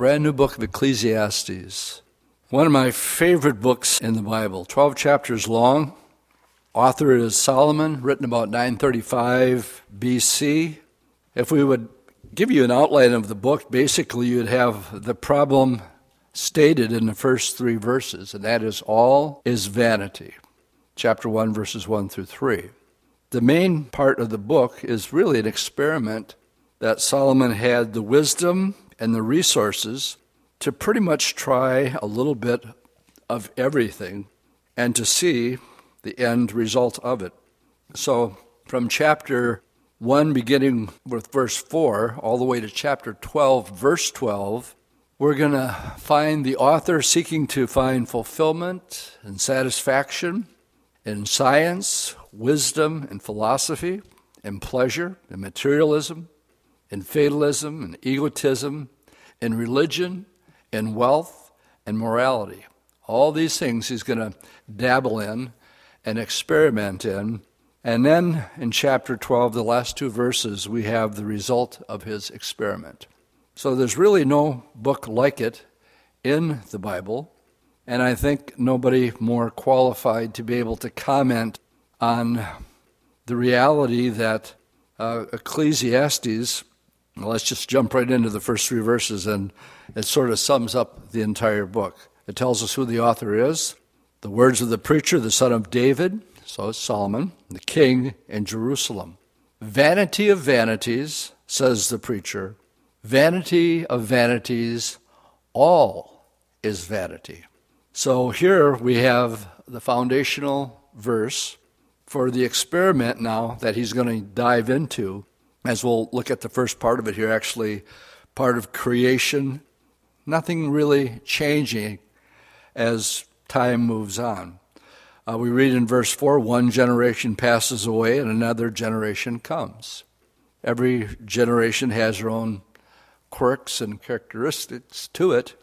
brand new book of Ecclesiastes. One of my favorite books in the Bible, 12 chapters long. Author is Solomon, written about 935 BC. If we would give you an outline of the book, basically you'd have the problem stated in the first three verses, and that is all is vanity. Chapter 1, verses 1 through 3. The main part of the book is really an experiment that Solomon had the wisdom and the resources to pretty much try a little bit of everything and to see the end result of it. So, from chapter 1, beginning with verse 4, all the way to chapter 12, verse 12, we're going to find the author seeking to find fulfillment and satisfaction in science, wisdom, and philosophy, in pleasure, in materialism, in fatalism, in egotism, in religion, in wealth, and morality. All these things he's going to dabble in and experiment in. And then in chapter 12, the last two verses, we have the result of his experiment. So there's really no book like it in the Bible. And I think nobody more qualified to be able to comment on the reality that uh, Ecclesiastes, let's just jump right into the first three verses, and it sort of sums up the entire book. It tells us who the author is, the words of the preacher, the son of David, so it's Solomon, the king in Jerusalem. Vanity of vanities, says the preacher, vanity of vanities, all is vanity. So here we have the foundational verse for the experiment now that he's going to dive into, as we'll look at the first part of it here, actually, part of creation. Nothing really changing as time moves on. Uh, we read in verse 4 one generation passes away and another generation comes. Every generation has their own quirks and characteristics to it.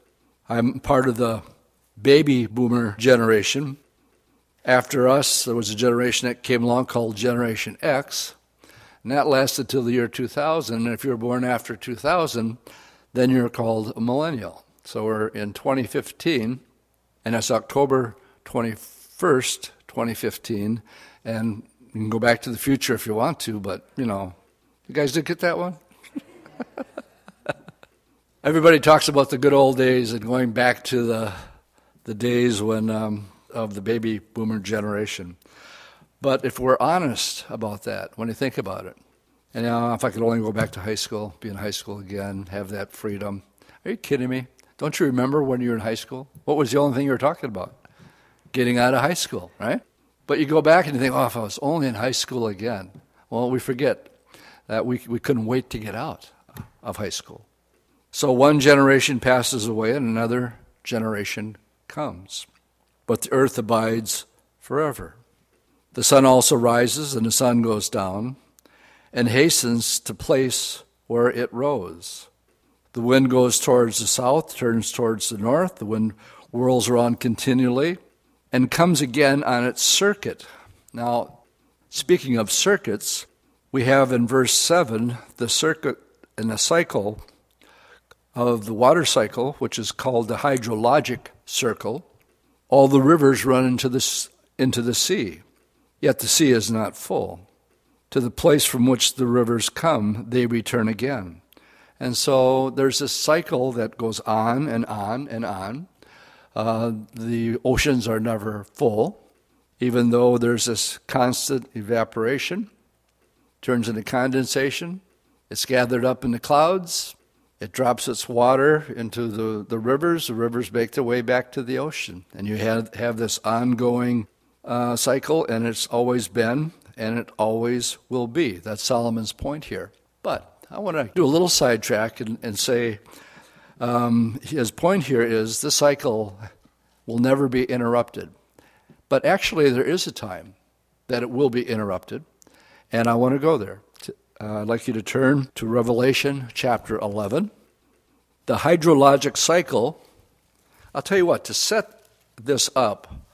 I'm part of the baby boomer generation. After us, there was a generation that came along called Generation X, and that lasted till the year 2000. And if you're born after 2000, then you're called a millennial. So we're in 2015, and it's October 21st, 2015, and you can go back to the future if you want to, but you know, you guys did get that one? Everybody talks about the good old days and going back to the the days when um, of the baby boomer generation. But if we're honest about that, when you think about it, and you know, if I could only go back to high school, be in high school again, have that freedom. Are you kidding me? Don't you remember when you were in high school? What was the only thing you were talking about? Getting out of high school, right? But you go back and you think, oh, if I was only in high school again. Well, we forget that we, we couldn't wait to get out of high school. So one generation passes away and another generation comes, but the earth abides forever. The sun also rises and the sun goes down and hastens to place where it rose. The wind goes towards the south, turns towards the north. The wind whirls around continually and comes again on its circuit. Now, speaking of circuits, we have in verse 7 the circuit and the cycle of the water cycle, which is called the hydrologic circle, all the rivers run into the, into the sea, yet the sea is not full. To the place from which the rivers come, they return again. And so there's this cycle that goes on and on and on. Uh, the oceans are never full, even though there's this constant evaporation, turns into condensation. It's gathered up in the clouds, it drops its water into the, the rivers. The rivers make their way back to the ocean. And you have, have this ongoing uh, cycle, and it's always been, and it always will be. That's Solomon's point here. But I want to do a little sidetrack and, and say um, his point here is the cycle will never be interrupted. But actually, there is a time that it will be interrupted, and I want to go there. Uh, I'd like you to turn to Revelation chapter 11. The hydrologic cycle, I'll tell you what, to set this up,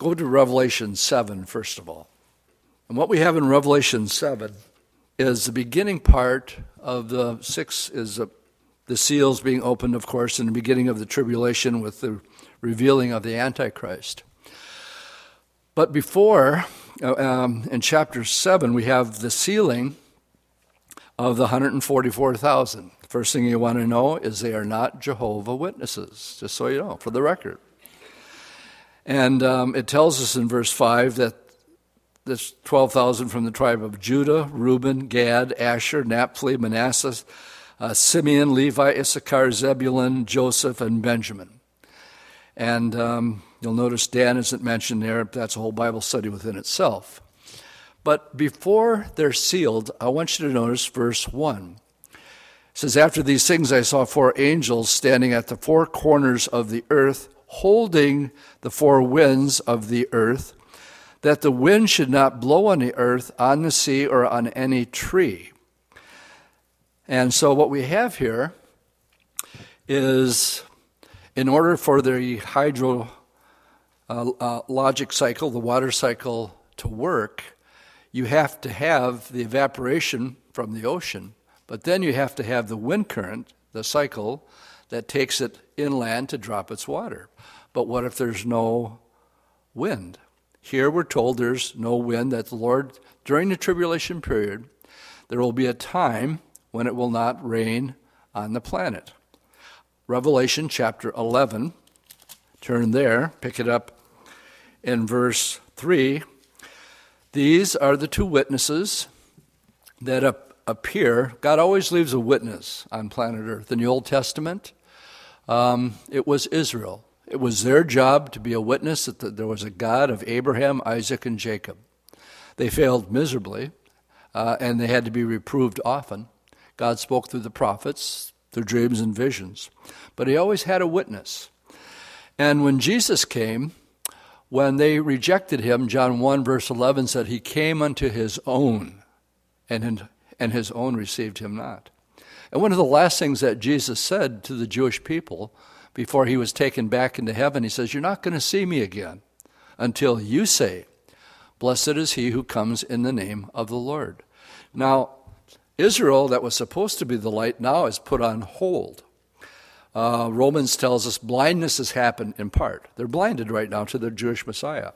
go to Revelation 7, first of all. And what we have in Revelation 7 is the beginning part of the six, is the, the seals being opened, of course, in the beginning of the tribulation with the revealing of the Antichrist. But before, uh, um, in chapter 7, we have the sealing of the 144,000. First thing you want to know is they are not Jehovah Witnesses, just so you know, for the record. And um, it tells us in verse 5 that this 12,000 from the tribe of Judah, Reuben, Gad, Asher, Naphtali, Manasseh, uh, Simeon, Levi, Issachar, Zebulun, Joseph, and Benjamin. And um, you'll notice Dan isn't mentioned there. That's a whole Bible study within itself. But before they're sealed, I want you to notice verse 1. It says, After these things I saw four angels standing at the four corners of the earth, holding the four winds of the earth, that the wind should not blow on the earth, on the sea, or on any tree. And so what we have here is in order for the hydrologic uh, uh, cycle, the water cycle, to work, you have to have the evaporation from the ocean, but then you have to have the wind current, the cycle, that takes it inland to drop its water. But what if there's no wind? Here we're told there's no wind, that the Lord, during the tribulation period, there will be a time when it will not rain on the planet. Revelation chapter 11, turn there, pick it up in verse 3. These are the two witnesses that appear. God always leaves a witness on planet Earth. In the Old Testament, um, it was Israel. It was their job to be a witness that there was a God of Abraham, Isaac, and Jacob. They failed miserably, uh, and they had to be reproved often. God spoke through the prophets, through dreams and visions, but He always had a witness. And when Jesus came, when they rejected him, John 1, verse 11 said, He came unto his own, and, and his own received him not. And one of the last things that Jesus said to the Jewish people before he was taken back into heaven, he says, You're not going to see me again until you say, Blessed is he who comes in the name of the Lord. Now, Israel, that was supposed to be the light, now is put on hold. Uh, Romans tells us blindness has happened in part. They're blinded right now to the Jewish Messiah.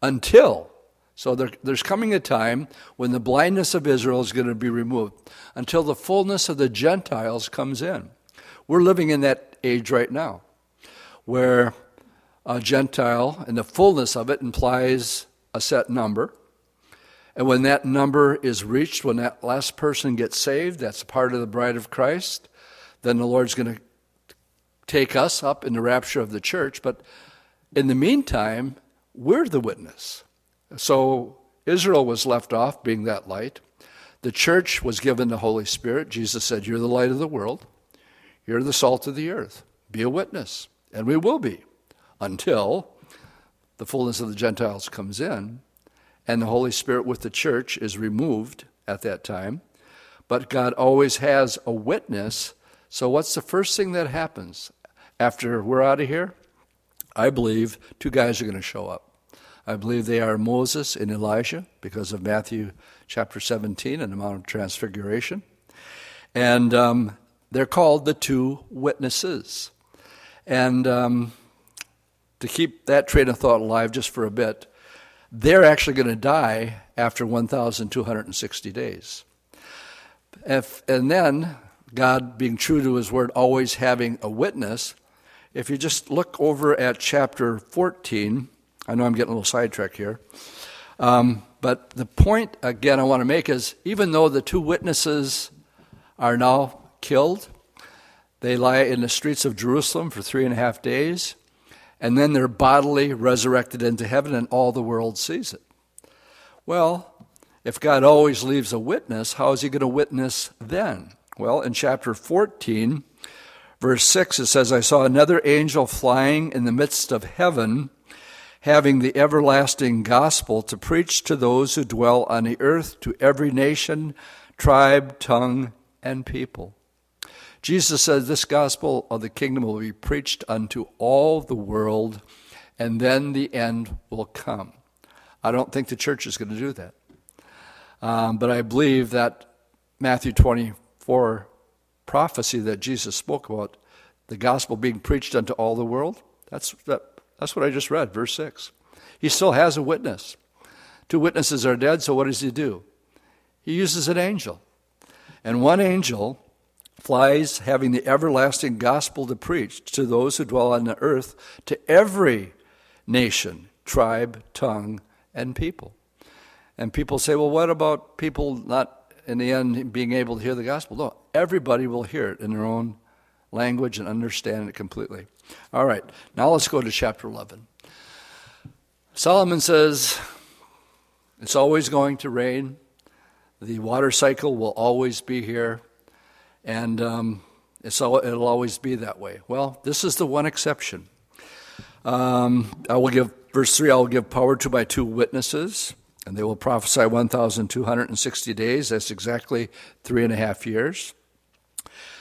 Until, so there, there's coming a time when the blindness of Israel is going to be removed, until the fullness of the Gentiles comes in. We're living in that age right now, where a Gentile and the fullness of it implies a set number. And when that number is reached, when that last person gets saved, that's part of the bride of Christ, then the Lord's going to take us up in the rapture of the church. But in the meantime, we're the witness. So Israel was left off being that light. The church was given the Holy Spirit. Jesus said, You're the light of the world. You're the salt of the earth. Be a witness. And we will be until the fullness of the Gentiles comes in and the Holy Spirit with the church is removed at that time. But God always has a witness. So, what's the first thing that happens after we're out of here, I believe two guys are going to show up. I believe they are Moses and Elijah because of Matthew chapter 17 and the Mount of Transfiguration. And um, they're called the two witnesses. And um, to keep that train of thought alive just for a bit, they're actually going to die after 1,260 days. If, and then, God being true to his word, always having a witness, if you just look over at chapter 14, I know I'm getting a little sidetracked here. Um, but the point, again, I want to make is even though the two witnesses are now killed, they lie in the streets of Jerusalem for three and a half days, and then they're bodily resurrected into heaven, and all the world sees it. Well, if God always leaves a witness, how is he going to witness then? Well, in chapter 14, Verse 6, it says, I saw another angel flying in the midst of heaven, having the everlasting gospel to preach to those who dwell on the earth, to every nation, tribe, tongue, and people. Jesus said, This gospel of the kingdom will be preached unto all the world, and then the end will come. I don't think the church is going to do that. Um, but I believe that Matthew 24 prophecy that Jesus spoke about, the gospel being preached unto all the world. That's, that, that's what I just read, verse 6. He still has a witness. Two witnesses are dead, so what does he do? He uses an angel. And one angel flies having the everlasting gospel to preach to those who dwell on the earth, to every nation, tribe, tongue, and people. And people say, well, what about people not in the end being able to hear the gospel? No, everybody will hear it in their own language and understand it completely. All right, now let's go to chapter 11. Solomon says, it's always going to rain. The water cycle will always be here. And um, so it'll always be that way. Well, this is the one exception. Um, I will give, verse 3, I will give power to my two witnesses, and they will prophesy 1,260 days. That's exactly three and a half years.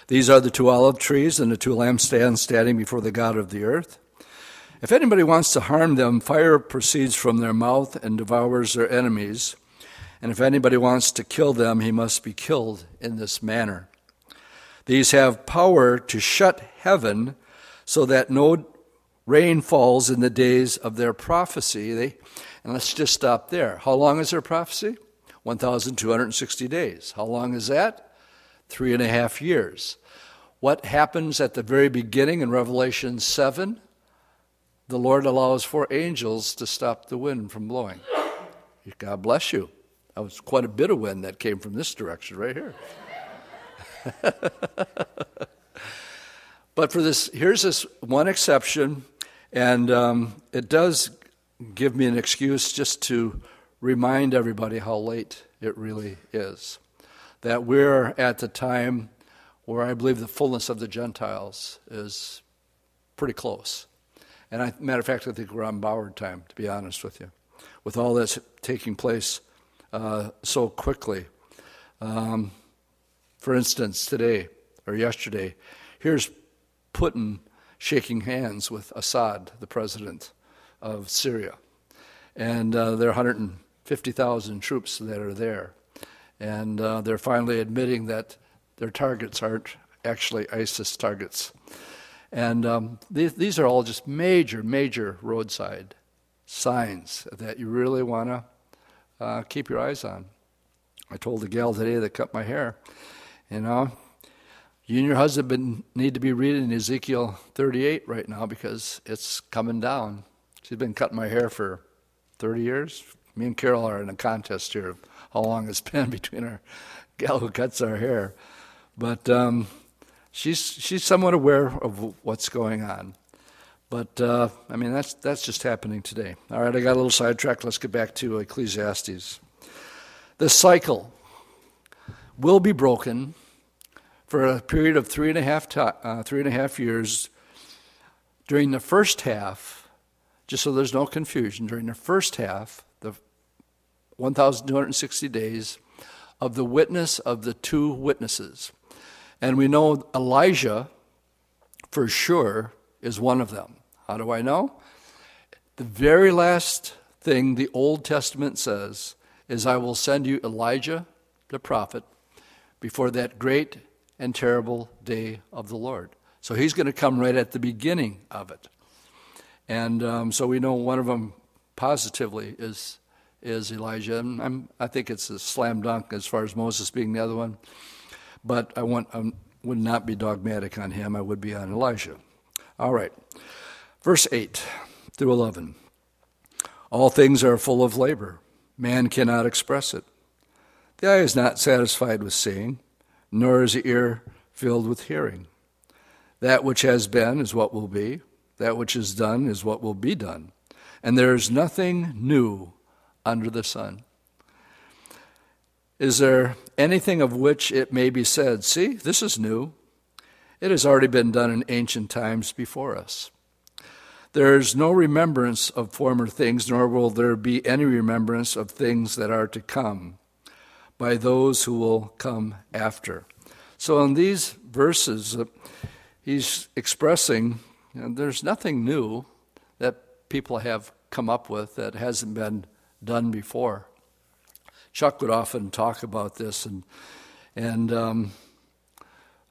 These are the two olive trees and the two lampstands standing before the God of the earth. If anybody wants to harm them, fire proceeds from their mouth and devours their enemies. And if anybody wants to kill them, he must be killed in this manner. These have power to shut heaven so that no rain falls in the days of their prophecy. They, and let's just stop there. How long is their prophecy? 1,260 days. How long is that? Three and a half years. What happens at the very beginning in Revelation 7? The Lord allows four angels to stop the wind from blowing. God bless you. That was quite a bit of wind that came from this direction right here. but for this, here's this one exception, and um, it does give me an excuse just to remind everybody how late it really is. That we're at the time where I believe the fullness of the Gentiles is pretty close. And I, matter of fact, I think we're on Bauer time, to be honest with you, with all that's taking place uh, so quickly. Um, for instance, today or yesterday, here's Putin shaking hands with Assad, the president of Syria. And uh, there are 150,000 troops that are there. And uh, they're finally admitting that their targets aren't actually ISIS targets. And um, these, these are all just major, major roadside signs that you really want to uh, keep your eyes on. I told the gal today that cut my hair, you know, you and your husband need to be reading Ezekiel 38 right now because it's coming down. She's been cutting my hair for 30 years. Me and Carol are in a contest here how long it's been between our gal who cuts our hair. But um, she's, she's somewhat aware of what's going on. But uh, I mean, that's, that's just happening today. All right, I got a little sidetracked. Let's get back to Ecclesiastes. The cycle will be broken for a period of three and a half, to, uh, three and a half years during the first half, just so there's no confusion, during the first half, 1,260 days of the witness of the two witnesses. And we know Elijah, for sure, is one of them. How do I know? The very last thing the Old Testament says is, I will send you Elijah, the prophet, before that great and terrible day of the Lord. So he's going to come right at the beginning of it. And um, so we know one of them positively is, is Elijah. And I'm, i think it's a slam dunk as far as Moses being the other one. But I want, I would not be dogmatic on him, I would be on Elijah. All right. Verse 8 through 11. All things are full of labor. Man cannot express it. The eye is not satisfied with seeing, nor is the ear filled with hearing. That which has been is what will be, that which is done is what will be done, and there is nothing new under the sun. Is there anything of which it may be said, See, this is new? It has already been done in ancient times before us. There is no remembrance of former things, nor will there be any remembrance of things that are to come by those who will come after. So, in these verses, uh, he's expressing there's nothing new that people have come up with that hasn't been done before. Chuck would often talk about this, and and um,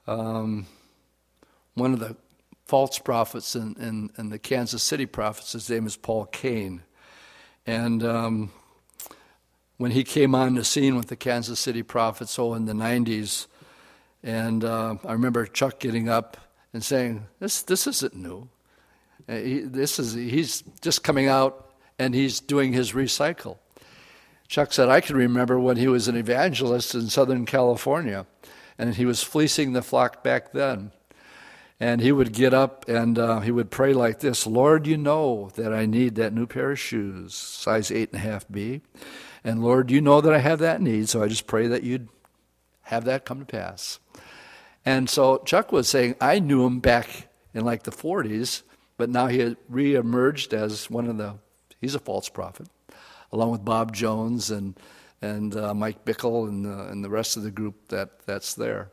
um, one of the false prophets in, in, in, the Kansas City prophets. His name is Paul Cain. And um, when he came on the scene with the Kansas City prophets, oh, in the 90s, and uh, I remember Chuck getting up and saying, "This this isn't new. Uh, he, this is he's just coming out and he's doing his recycle." Chuck said, "I can remember when he was an evangelist in Southern California, and he was fleecing the flock back then." And he would get up and uh, he would pray like this Lord, you know that I need that new pair of shoes, size 8.5B. And Lord, you know that I have that need, so I just pray that you'd have that come to pass. And so Chuck was saying, I knew him back in like the 40s, but now he had reemerged as one of the, he's a false prophet, along with Bob Jones and, and uh, Mike Bickle and, uh, and the rest of the group that, that's there.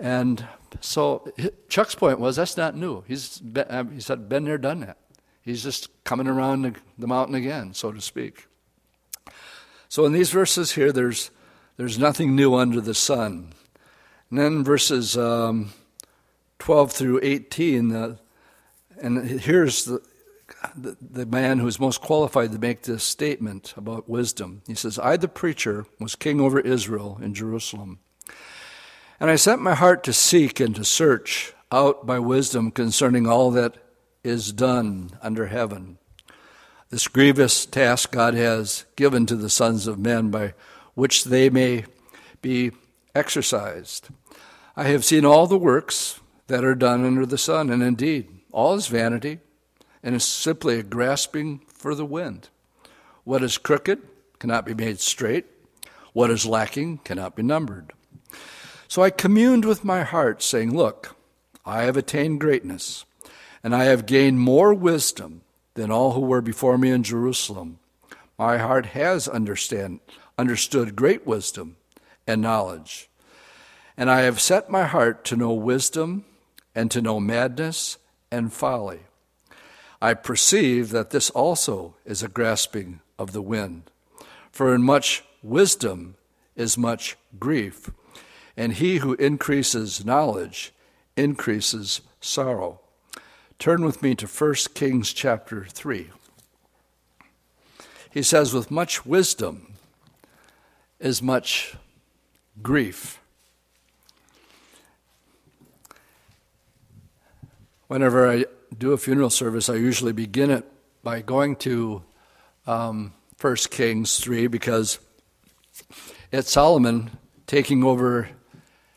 And so Chuck's point was that's not new. He's been, uh, he said, been there, done that. He's just coming around the, the mountain again, so to speak. So in these verses here, there's, there's nothing new under the sun. And then verses um, 12 through 18, uh, and here's the, the, man who's most qualified to make this statement about wisdom. He says, I, the preacher, was king over Israel in Jerusalem. And I set my heart to seek and to search out by wisdom concerning all that is done under heaven. This grievous task God has given to the sons of men by which they may be exercised. I have seen all the works that are done under the sun, and indeed, all is vanity, and is simply a grasping for the wind. What is crooked cannot be made straight, what is lacking cannot be numbered. So I communed with my heart, saying, Look, I have attained greatness, and I have gained more wisdom than all who were before me in Jerusalem. My heart has understand, understood great wisdom and knowledge. And I have set my heart to know wisdom and to know madness and folly. I perceive that this also is a grasping of the wind. For in much wisdom is much grief, and he who increases knowledge increases sorrow. Turn with me to 1 Kings chapter 3. He says, With much wisdom is much grief. whenever I do a funeral service, I usually begin it by going to um, 1 Kings 3 because it's Solomon taking over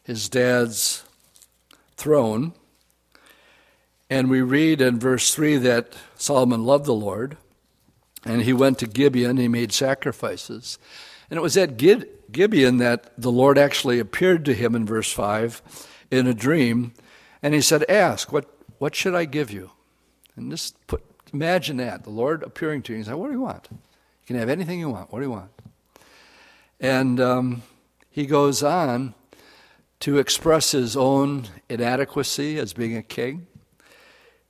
his dad's throne. And we read in verse 3 that Solomon loved the Lord, and he went to Gibeon, he made sacrifices. And it was at Gibeon that the Lord actually appeared to him in verse 5 in a dream, and he said, Ask, what what should I give you? And just put, imagine that the Lord appearing to you and saying, What do you want? You can have anything you want. What do you want? And um, he goes on to express his own inadequacy as being a king.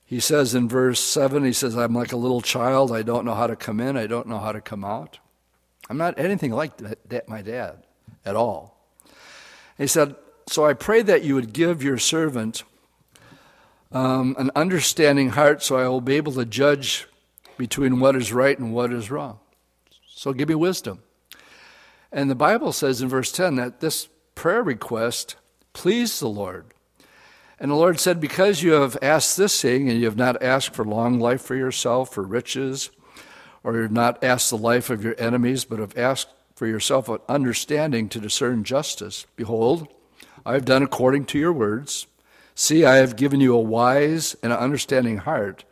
He says in verse 7, he says, I'm like a little child. I don't know how to come in. I don't know how to come out. I'm not anything like that, my dad at all. He said, So I pray that you would give your servant um, an understanding heart so I will be able to judge between what is right and what is wrong. So give me wisdom. And the Bible says in verse 10 that this prayer request pleased the Lord. And the Lord said, Because you have asked this thing, and you have not asked for long life for yourself, or riches, or you have not asked the life of your enemies, but have asked for yourself an understanding to discern justice, behold, I have done according to your words. See, I have given you a wise and understanding heart,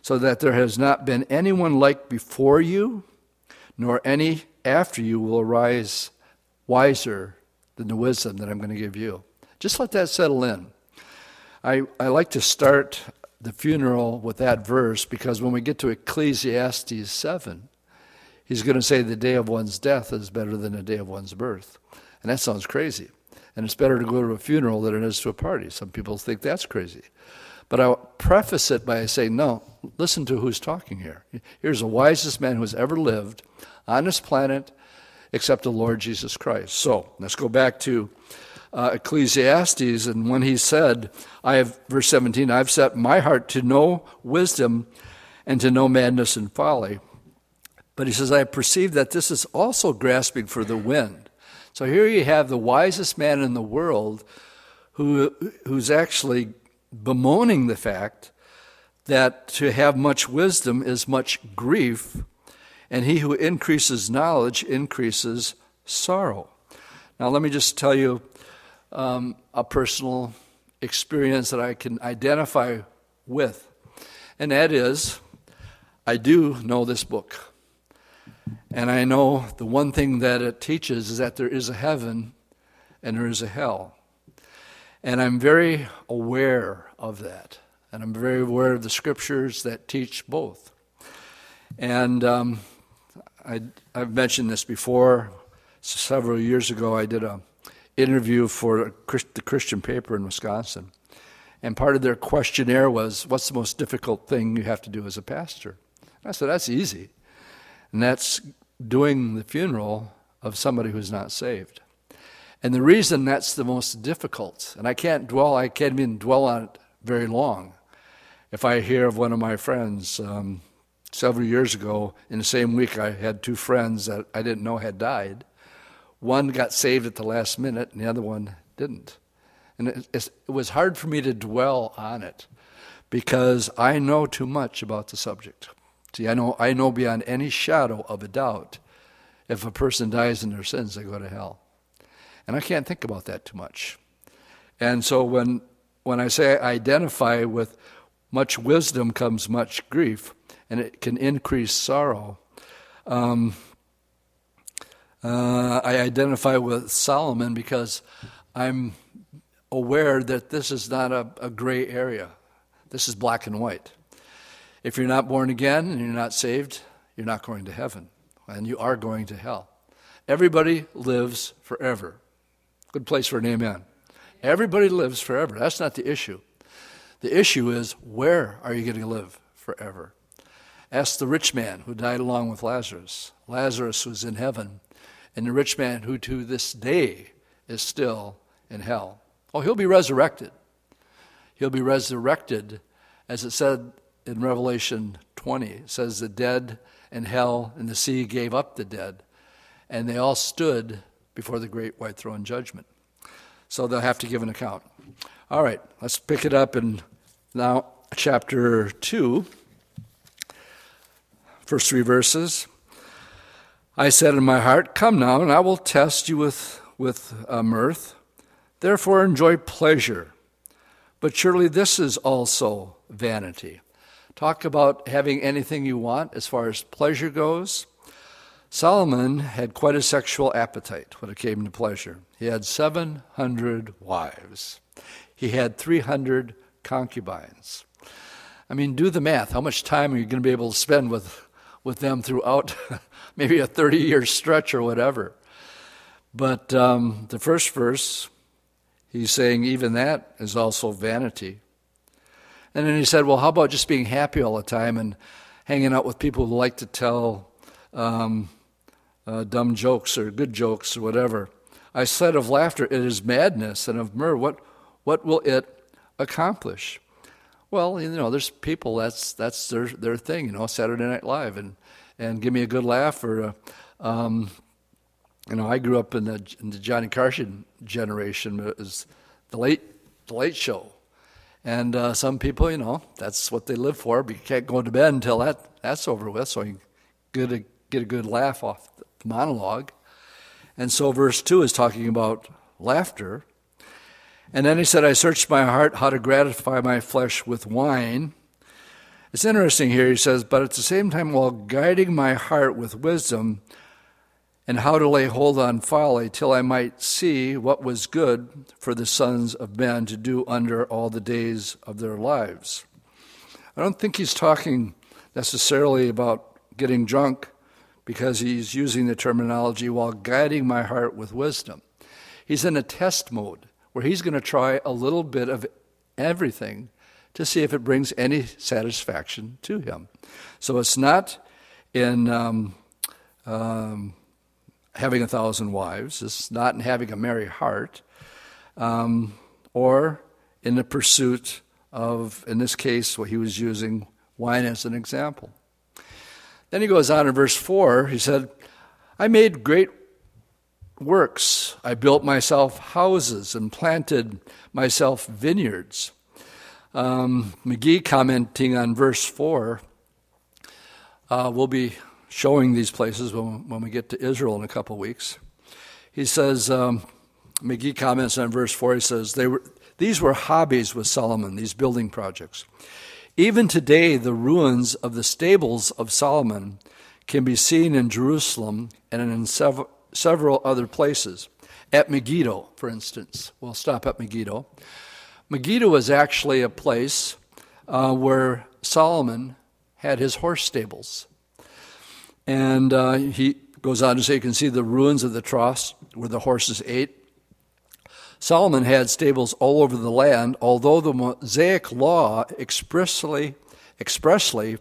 so that there has not been anyone like before you, nor any after you will arise wiser than the wisdom that I'm going to give you. Just let that settle in. I, I like to start the funeral with that verse because when we get to Ecclesiastes 7, he's going to say the day of one's death is better than the day of one's birth. And that sounds crazy. And it's better to go to a funeral than it is to a party. Some people think that's crazy. But I'll preface it by saying, no, listen to who's talking here. Here's the wisest man who's ever lived on this planet except the Lord Jesus Christ. So let's go back to uh, Ecclesiastes, and when he said, I have, verse 17, I've set my heart to know wisdom and to know madness and folly. But he says, I perceive that this is also grasping for the wind. So here you have the wisest man in the world who, who's actually bemoaning the fact that to have much wisdom is much grief, and he who increases knowledge increases sorrow. Now, let me just tell you um, a personal experience that I can identify with, and that is I do know this book. And I know the one thing that it teaches is that there is a heaven and there is a hell. And I'm very aware of that. And I'm very aware of the scriptures that teach both. And um, I, have mentioned this before. Several years ago, I did an interview for the Christian paper in Wisconsin. And part of their questionnaire was, What's the most difficult thing you have to do as a pastor? I said, That's easy. And that's doing the funeral of somebody who's not saved. And the reason that's the most difficult, and I can't dwell, I can't even dwell on it very long, if I hear of one of my friends, um, several years ago, in the same week, I had two friends that I didn't know had died. One got saved at the last minute, and the other one didn't. And it, it was hard for me to dwell on it because I know too much about the subject. See, I know, I know beyond any shadow of a doubt if a person dies in their sins, they go to hell. And I can't think about that too much. And so when, when I say I identify with much wisdom comes much grief, and it can increase sorrow. Um, uh, I identify with Solomon because I'm aware that this is not a, a gray area. This is black and white. If you're not born again and you're not saved, you're not going to heaven, and you are going to hell. Everybody lives forever. Good place for an amen. Everybody lives forever. That's not the issue. The issue is where are you going to live forever? Ask the rich man who died along with Lazarus. Lazarus was in heaven, and the rich man who to this day is still in hell. Oh, he'll be resurrected. He'll be resurrected, as it said in Revelation 20. It says, The dead and hell and the sea gave up the dead, and they all stood before the great white throne judgment. So they'll have to give an account. All right, let's pick it up in now, chapter 2, first three verses. I said in my heart, Come now, and I will test you with, with uh, mirth. Therefore, enjoy pleasure. But surely this is also vanity. Talk about having anything you want as far as pleasure goes. Solomon had quite a sexual appetite when it came to pleasure. He had 700 wives, he had 300 concubines. I mean, do the math. How much time are you going to be able to spend with, with them throughout maybe a 30 year stretch or whatever? But um, the first verse, he's saying even that is also vanity. And then he said, well, how about just being happy all the time and hanging out with people who like to tell um, uh, dumb jokes or good jokes or whatever? I said of laughter, it is madness, and of myrrh, what, what will it accomplish? Well, you know, there's people that's that's their their thing. You know, Saturday Night Live and and give me a good laugh or. Uh, um, you know, I grew up in the, in the Johnny Carson generation. It was the late the late show, and uh, some people, you know, that's what they live for. But you can't go to bed until that that's over with. So you get a get a good laugh off the monologue. And so verse two is talking about laughter, and then he said, I searched my heart how to gratify my flesh with wine. It's interesting here, he says, but at the same time, while guiding my heart with wisdom and how to lay hold on folly, till I might see what was good for the sons of men to do under all the days of their lives. I don't think he's talking necessarily about getting drunk because he's using the terminology while guiding my heart with wisdom. He's in a test mode where he's going to try a little bit of everything to see if it brings any satisfaction to him. So it's not in um, um, having a thousand wives, it's not in having a merry heart. um, or in the pursuit of, in this case, what he was using wine as an example. Then he goes on in verse 4, he said, I made great works. I built myself houses and planted myself vineyards. Um, McGee commenting on verse 4, uh, we'll be showing these places when, when we get to Israel in a couple weeks. He says, um, McGee comments on verse 4, he says, they were, these were hobbies with Solomon, these building projects. Even today, the ruins of the stables of Solomon can be seen in Jerusalem and in several, several other places. At Megiddo, for instance, we'll stop at Megiddo. Megiddo was actually a place uh, where Solomon had his horse stables. And uh, he goes on to say you can see the ruins of the troughs where the horses ate. Solomon had stables all over the land, although the Mosaic law expressly, expressly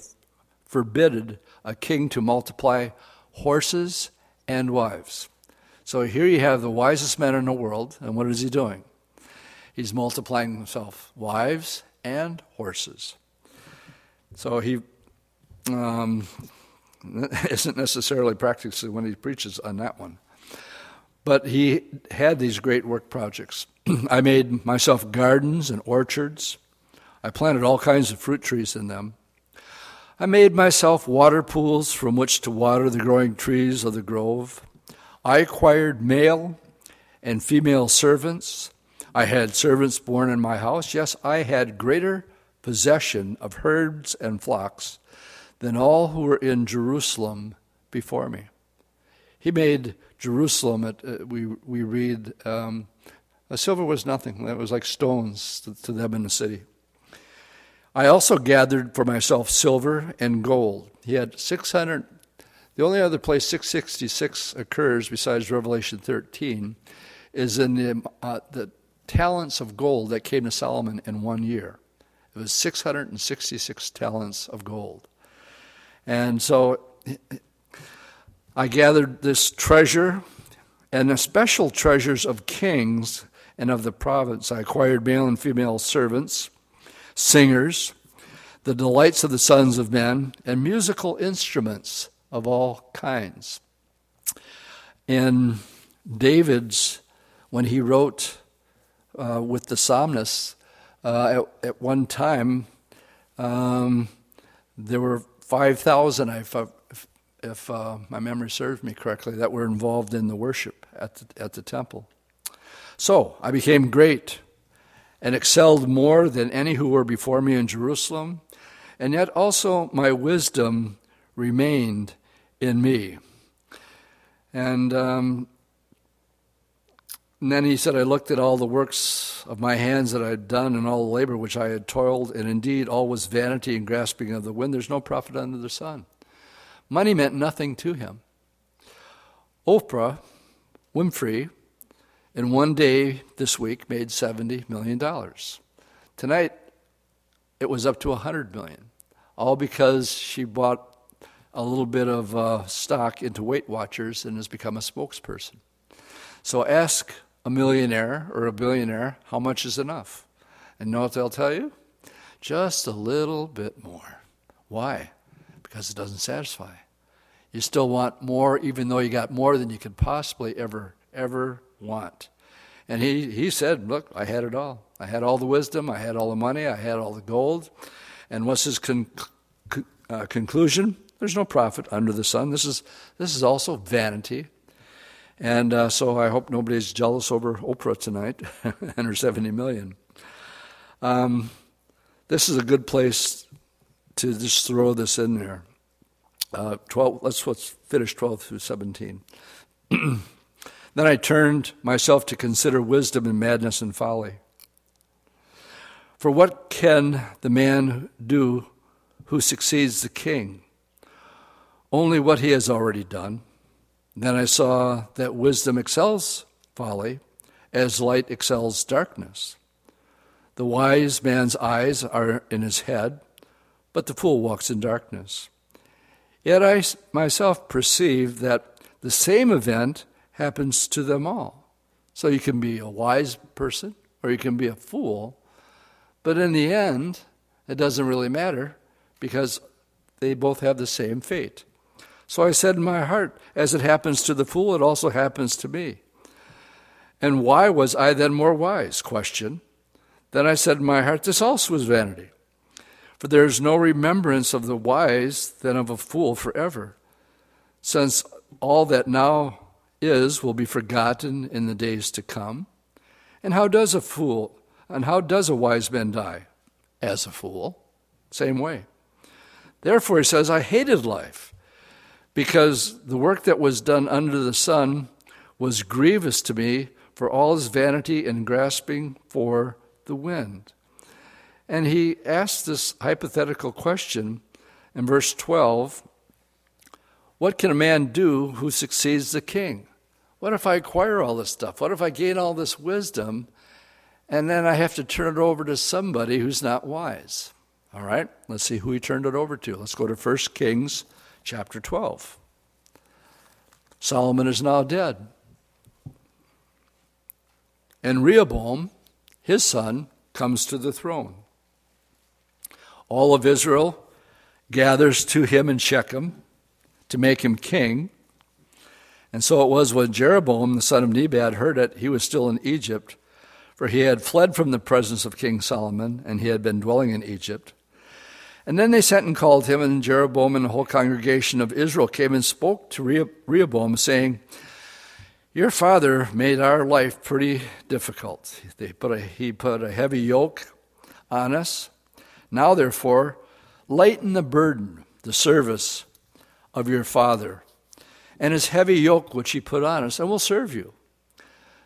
forbidded a king to multiply horses and wives. So here you have the wisest man in the world, and what is he doing? He's multiplying himself wives and horses. So he um, isn't necessarily practicing when he preaches on that one. But he had these great work projects. I made myself gardens and orchards. I planted all kinds of fruit trees in them. I made myself water pools from which to water the growing trees of the grove. I acquired male and female servants. I had servants born in my house. Yes, I had greater possession of herds and flocks than all who were in Jerusalem before me. He made Jerusalem, uh, we, we read, um, silver was nothing. It was like stones to, to them in the city. I also gathered for myself silver and gold. He had 600, the only other place 666 occurs besides Revelation 13 is in the, uh, the talents of gold that came to Solomon in one year. It was 666 talents of gold. And so I gathered this treasure and the special treasures of kings and of the province. I acquired male and female servants, singers, the delights of the sons of men, and musical instruments of all kinds. In David's, when he wrote uh, with the psalmists, uh, at, at, one time, um, there were 5,000, if, if, if uh, my memory serves me correctly, that were involved in the worship at the, at the temple. So I became great and excelled more than any who were before me in Jerusalem, and yet also my wisdom remained in me. And, um, and then he said, I looked at all the works of my hands that I had done and all the labor which I had toiled, and indeed all was vanity and grasping of the wind. There's no profit under the sun. Money meant nothing to him. Oprah Winfrey, in one day this week, made $70 million. Tonight, it was up to 100 million, all because she bought a little bit of uh, stock into Weight Watchers and has become a spokesperson. So ask a millionaire or a billionaire, how much is enough? And know what they'll tell you? Just a little bit more. Why? Because it doesn't satisfy. You still want more, even though you got more than you could possibly ever, ever want. And he, he said, Look, I had it all. I had all the wisdom, I had all the money, I had all the gold. And what's his con- uh, conclusion? There's no profit under the sun. This is, this is also vanity. And uh, so I hope nobody's jealous over Oprah tonight and her 70 million. Um, this is a good place to just throw this in there. Uh, 12, let's, let's finish 12 through 17. then I turned myself to consider wisdom and madness and folly. For what can the man do who succeeds the king? Only what he has already done. Then I saw that wisdom excels folly as light excels darkness. The wise man's eyes are in his head, but the fool walks in darkness. Yet I myself perceive that the same event happens to them all. So you can be a wise person or you can be a fool. But in the end, it doesn't really matter because they both have the same fate. So I said in my heart, as it happens to the fool, it also happens to me. And why was I then more wise? Question. Then I said in my heart, this also is vanity. For there is no remembrance of the wise than of a fool forever, since all that now is will be forgotten in the days to come. And how does a fool, and how does a wise man die? As a fool. Same way. Therefore, he says, I hated life, because the work that was done under the sun was grievous to me for all his vanity and grasping for the wind. And he asked this hypothetical question in verse 12 What can a man do who succeeds the king? What if I acquire all this stuff? What if I gain all this wisdom and then I have to turn it over to somebody who's not wise? All right, let's see who he turned it over to. Let's go to 1 Kings chapter 12. Solomon is now dead. And Rehoboam, his son, comes to the throne. All of Israel gathers to him in Shechem to make him king. And so it was when Jeroboam, the son of Nebat, heard it, he was still in Egypt, for he had fled from the presence of King Solomon, and he had been dwelling in Egypt. And then they sent and called him, and Jeroboam and the whole congregation of Israel came and spoke to Rehoboam, saying, Your father made our life pretty difficult. Put a, he put a heavy yoke on us. Now, therefore, lighten the burden, the service of your father, and his heavy yoke which he put on us, and we'll serve you.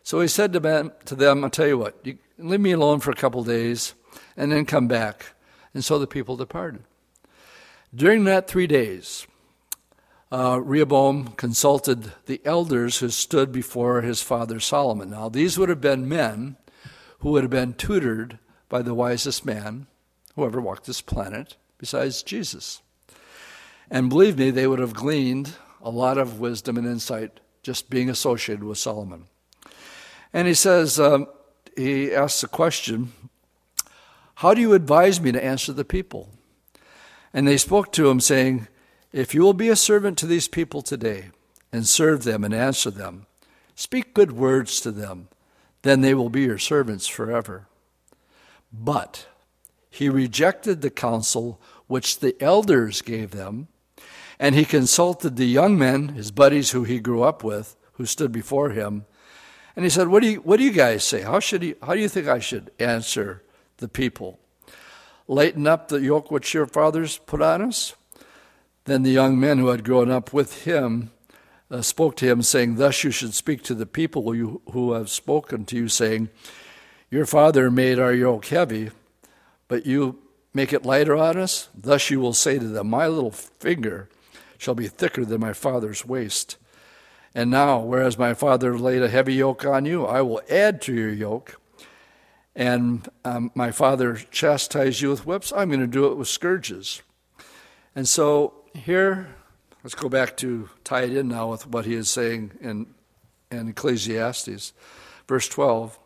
So he said to them, to them I'll tell you what, you leave me alone for a couple days, and then come back. And so the people departed. During that three days, uh, Rehoboam consulted the elders who stood before his father Solomon. Now, these would have been men who would have been tutored by the wisest man who ever walked this planet, besides Jesus. And believe me, they would have gleaned a lot of wisdom and insight just being associated with Solomon. And he says, um, he asks a question How do you advise me to answer the people? And they spoke to him, saying, If you will be a servant to these people today, and serve them and answer them, speak good words to them, then they will be your servants forever. But he rejected the counsel which the elders gave them, and he consulted the young men, his buddies who he grew up with, who stood before him. And he said, What do you, what do you guys say? How, should he, how do you think I should answer the people? Lighten up the yoke which your fathers put on us? Then the young men who had grown up with him uh, spoke to him, saying, Thus you should speak to the people who, who have spoken to you, saying, Your father made our yoke heavy but you make it lighter on us. Thus you will say to them, My little finger shall be thicker than my father's waist. And now, whereas my father laid a heavy yoke on you, I will add to your yoke. And um, my father chastised you with whips, I'm going to do it with scourges. And so here, let's go back to tie it in now with what he is saying in, in Ecclesiastes, verse 12.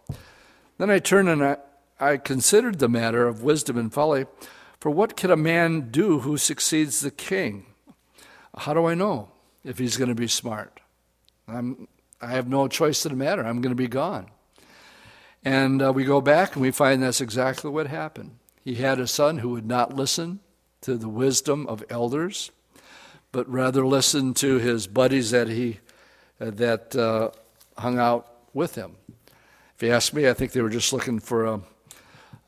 Then I turned and I, I considered the matter of wisdom and folly, for what can a man do who succeeds the king? How do I know if he's going to be smart? I'm, I have no choice in the matter. I'm going to be gone. And uh, we go back and we find that's exactly what happened. He had a son who would not listen to the wisdom of elders, but rather listen to his buddies that he uh, that uh, hung out with him. If you ask me, I think they were just looking for a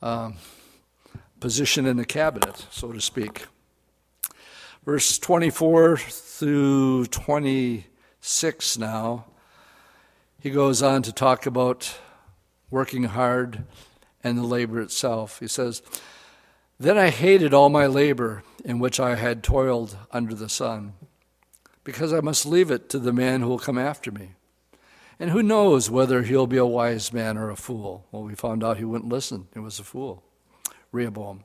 um, position in the cabinet, so to speak. Verse 24 through 26 now, he goes on to talk about working hard and the labor itself. He says, Then I hated all my labor in which I had toiled under the sun, because I must leave it to the man who will come after me. And who knows whether he'll be a wise man or a fool? Well, we found out he wouldn't listen. He was a fool. Rehoboam.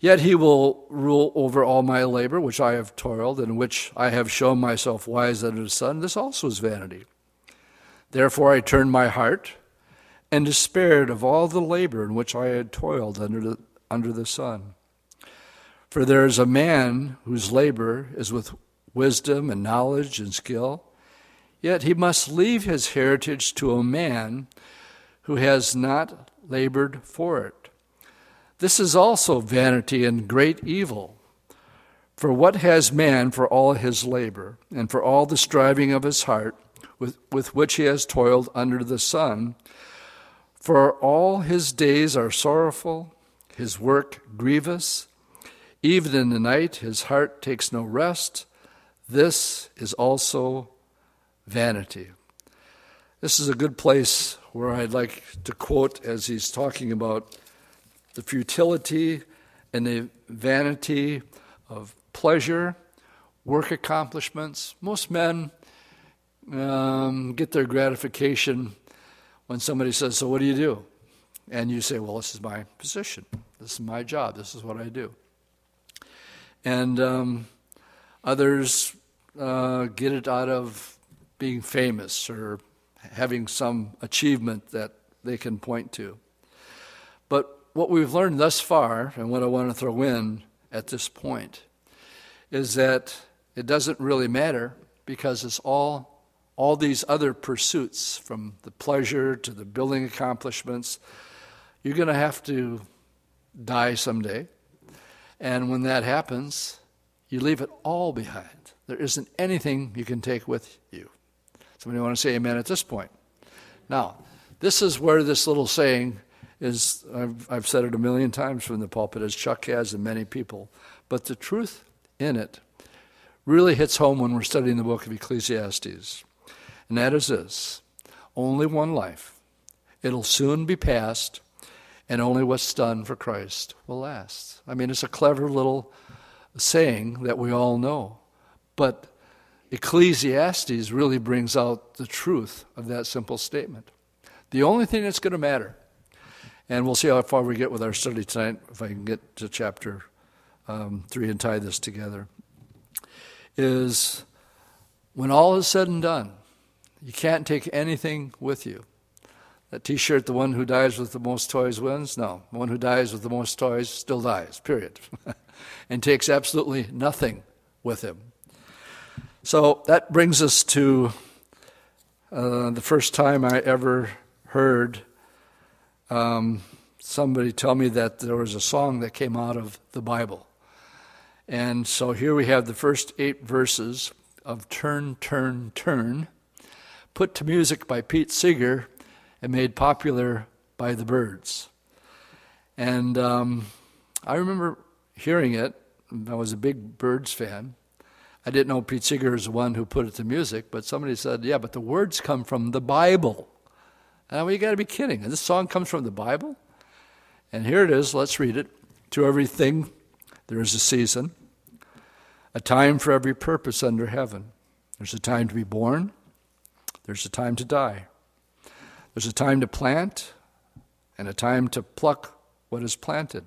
Yet he will rule over all my labor, which I have toiled, and which I have shown myself wise under the sun. This also is vanity. Therefore I turned my heart and despaired of all the labor in which I had toiled under the, under the sun. For there is a man whose labor is with wisdom and knowledge and skill, yet he must leave his heritage to a man who has not labored for it. This is also vanity and great evil. For what has man for all his labor, and for all the striving of his heart, with, with which he has toiled under the sun? For all his days are sorrowful, his work grievous. Even in the night his heart takes no rest. This is also vanity. This is a good place where I'd like to quote as he's talking about the futility and the vanity of pleasure, work accomplishments. Most men um, get their gratification when somebody says, So, what do you do? And you say, Well, this is my position. This is my job. This is what I do. And um, others uh, get it out of being famous or having some achievement that they can point to. But what we've learned thus far, and what I want to throw in at this point, is that it doesn't really matter because it's all all these other pursuits from the pleasure to the building accomplishments you're going to have to die someday. And when that happens you leave it all behind. There isn't anything you can take with you. Somebody want to say amen at this point? Now this is where this little saying is I've, I've said it a million times from the pulpit as chuck has and many people but the truth in it really hits home when we're studying the book of Ecclesiastes. And that is this only one life. It'll soon be past, and only what's done for Christ will last. I mean, it's a clever little saying that we all know. But Ecclesiastes really brings out the truth of that simple statement. The only thing that's going to matter, and we'll see how far we get with our study tonight, if I can get to chapter um, 3 and tie this together is when all is said and done, you can't take anything with you. That t shirt, the one who dies with the most toys wins? No. The one who dies with the most toys still dies, period. and takes absolutely nothing with him. So that brings us to uh, the first time I ever heard um, somebody tell me that there was a song that came out of the Bible. And so here we have the first eight verses of Turn, Turn, Turn, put to music by Pete Seeger and made popular by the Byrds. And um, I remember hearing it. I was a big Byrds fan. I didn't know Pete Seeger is the one who put it to music, but somebody said, yeah, but the words come from the Bible. And I well, you got to be kidding. This song comes from the Bible? And here it is. Let's read it. To everything there is a season, a time for every purpose under heaven. There's a time to be born, there's a time to die. There's a time to plant and a time to pluck what is planted.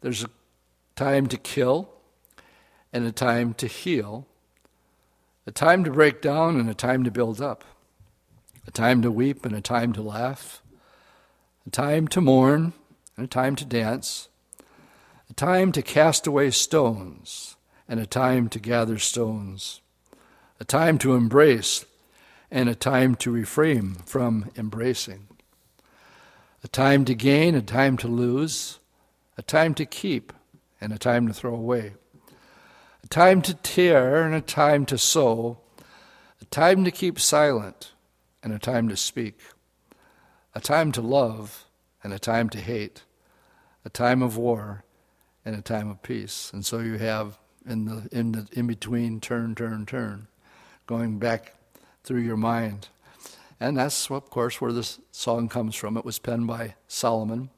There's a time to kill and a time to heal, a time to break down and a time to build up, a time to weep and a time to laugh, a time to mourn and a time to dance, a time to cast away stones, and a time to gather stones, a time to embrace, and a time to refrain from embracing, a time to gain, a time to lose, a time to keep, and a time to throw away, a time to tear, and a time to sow, a time to keep silent, and a time to speak, a time to love, and a time to hate, a time of war, and a time of peace. And so you have in the in the in between turn, turn, turn, going back through your mind. And that's of course where this song comes from. It was penned by Solomon.